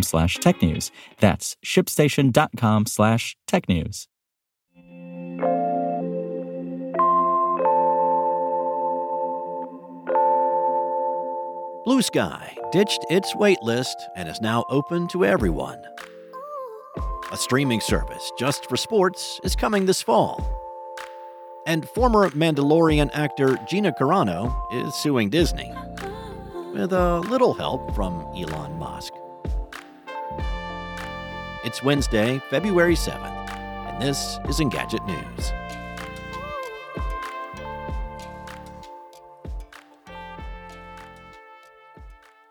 slash technews. That's shipstation.com slash technews. Bluesky ditched its waitlist and is now open to everyone. A streaming service just for sports is coming this fall. And former Mandalorian actor Gina Carano is suing Disney, with a little help from Elon Musk. It's Wednesday, February 7th, and this is Engadget News.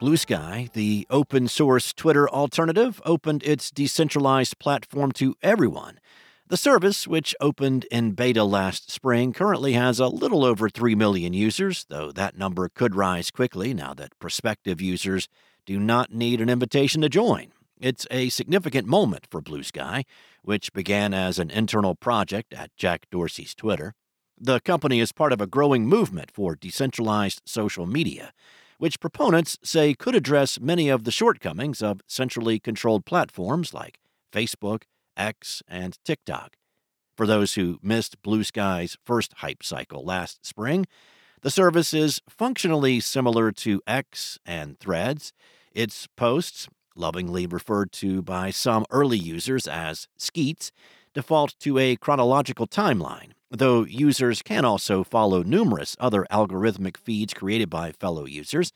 Bluesky, the open source Twitter alternative, opened its decentralized platform to everyone. The service, which opened in beta last spring, currently has a little over 3 million users, though that number could rise quickly now that prospective users do not need an invitation to join. It's a significant moment for Bluesky, which began as an internal project at Jack Dorsey's Twitter. The company is part of a growing movement for decentralized social media which proponents say could address many of the shortcomings of centrally controlled platforms like Facebook, X, and TikTok. For those who missed Bluesky's first hype cycle last spring, the service is functionally similar to X and Threads. Its posts, lovingly referred to by some early users as skeets, default to a chronological timeline, though users can also follow numerous other algorithmic feeds created by fellow users.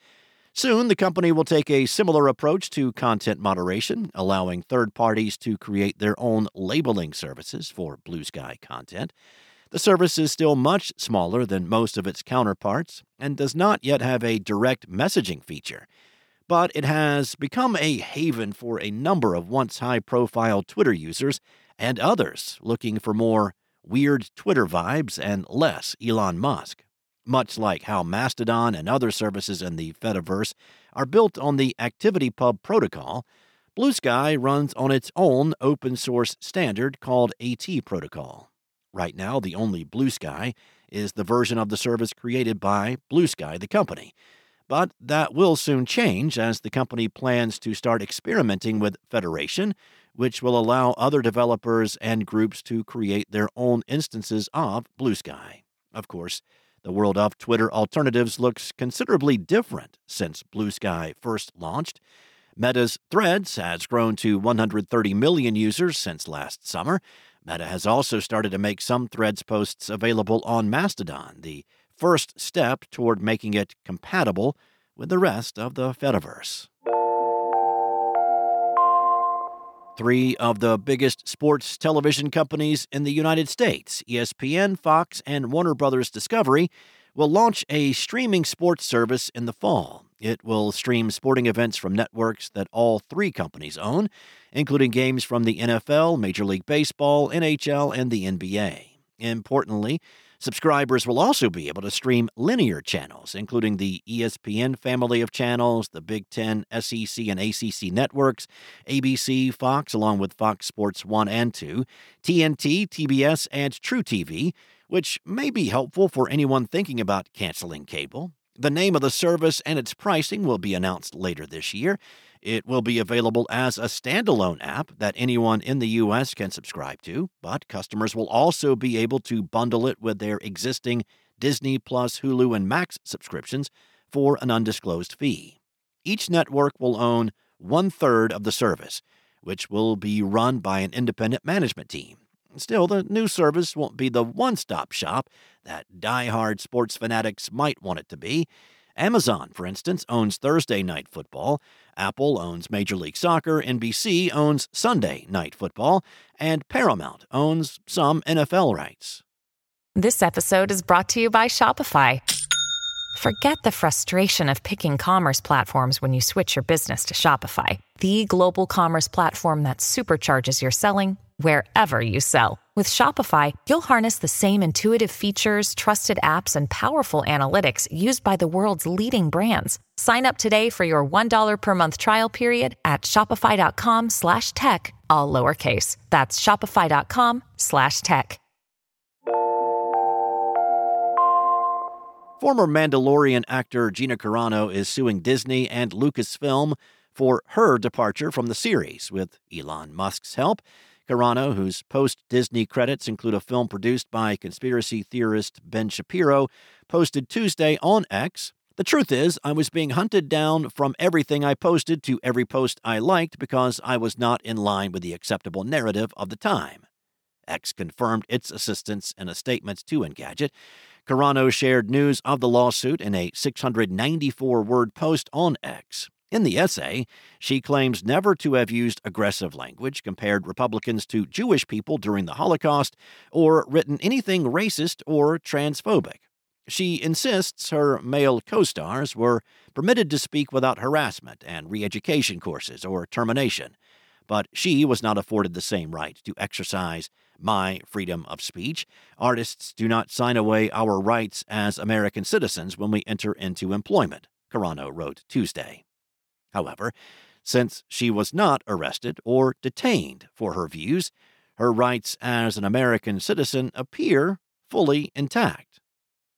Soon, the company will take a similar approach to content moderation, allowing third parties to create their own labeling services for Bluesky content. The service is still much smaller than most of its counterparts and does not yet have a direct messaging feature, but it has become a haven for a number of once high profile Twitter users and others looking for more weird Twitter vibes, and less Elon Musk. Much like how Mastodon and other services in the Fediverse are built on the ActivityPub protocol, Bluesky runs on its own open source standard called AT Protocol. Right now, the only Bluesky is the version of the service created by Bluesky, the company. But that will soon change as the company plans to start experimenting with Federation, which will allow other developers and groups to create their own instances of Bluesky. Of course, the world of Twitter alternatives looks considerably different since Bluesky first launched. Meta's Threads has grown to 130 million users since last summer. Meta has also started to make some Threads posts available on Mastodon, the first step toward making it compatible with the rest of the Fediverse. Three of the biggest sports television companies in the United States, ESPN, Fox, and Warner Brothers Discovery, will launch a streaming sports service in the fall. It will stream sporting events from networks that all three companies own, including games from the NFL, Major League Baseball, NHL, and the NBA. Importantly, Subscribers will also be able to stream linear channels, including the ESPN family of channels, the Big Ten, SEC, and ACC networks, ABC, Fox, along with Fox Sports 1 and 2, TNT, TBS, and truTV, which may be helpful for anyone thinking about canceling cable. The name of the service and its pricing will be announced later this year. It will be available as a standalone app that anyone in the U.S. can subscribe to, but customers will also be able to bundle it with their existing Disney Plus, Hulu, and Max subscriptions for an undisclosed fee. Each network will own one third of the service, which will be run by an independent management team. Still, the new service won't be the one stop shop that die-hard sports fanatics might want it to be. Amazon, for instance, owns Thursday Night Football, Apple owns Major League Soccer, NBC owns Sunday Night Football, and Paramount owns some NFL rights. This episode is brought to you by Shopify. Forget the frustration of picking commerce platforms when you switch your business to Shopify, the global commerce platform that supercharges your selling wherever you sell. With Shopify, you'll harness the same intuitive features, trusted apps, and powerful analytics used by the world's leading brands. Sign up today for your $1 per month trial period at shopify.com slash tech, all lowercase. That's shopify.com slash tech. Former Mandalorian actor Gina Carano is suing Disney and Lucasfilm for her departure from the series with Elon Musk's help. Carano, whose post Disney credits include a film produced by conspiracy theorist Ben Shapiro, posted Tuesday on X. The truth is, I was being hunted down from everything I posted to every post I liked because I was not in line with the acceptable narrative of the time. X confirmed its assistance in a statement to Engadget. Carano shared news of the lawsuit in a 694 word post on X. In the essay, she claims never to have used aggressive language, compared Republicans to Jewish people during the Holocaust, or written anything racist or transphobic. She insists her male co stars were permitted to speak without harassment and re education courses or termination, but she was not afforded the same right to exercise my freedom of speech. Artists do not sign away our rights as American citizens when we enter into employment, Carano wrote Tuesday. However, since she was not arrested or detained for her views, her rights as an American citizen appear fully intact.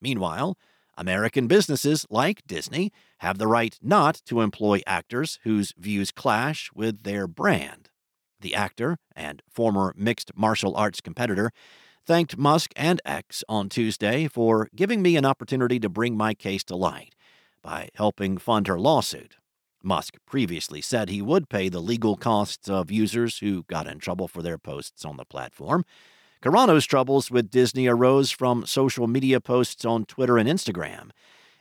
Meanwhile, American businesses like Disney have the right not to employ actors whose views clash with their brand. The actor and former mixed martial arts competitor thanked Musk and X on Tuesday for giving me an opportunity to bring my case to light by helping fund her lawsuit. Musk previously said he would pay the legal costs of users who got in trouble for their posts on the platform. Carano's troubles with Disney arose from social media posts on Twitter and Instagram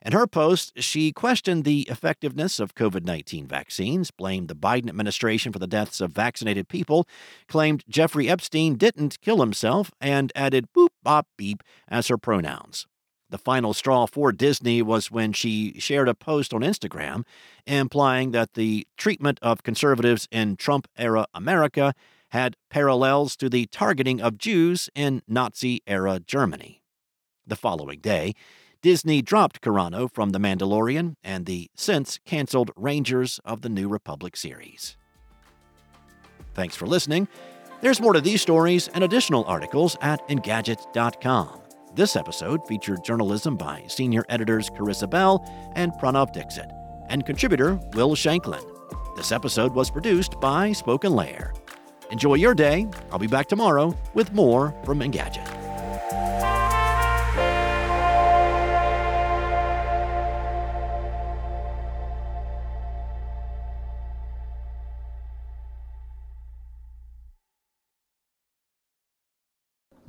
in her post, she questioned the effectiveness of COVID 19 vaccines, blamed the Biden administration for the deaths of vaccinated people, claimed Jeffrey Epstein didn't kill himself, and added boop, bop, beep as her pronouns. The final straw for Disney was when she shared a post on Instagram implying that the treatment of conservatives in Trump era America had parallels to the targeting of Jews in Nazi era Germany. The following day, Disney dropped Carano from The Mandalorian and the since canceled Rangers of the New Republic series. Thanks for listening. There's more to these stories and additional articles at Engadget.com. This episode featured journalism by senior editors Karissa Bell and Pranav Dixit, and contributor Will Shanklin. This episode was produced by SpokenLayer. Enjoy your day. I'll be back tomorrow with more from Engadget.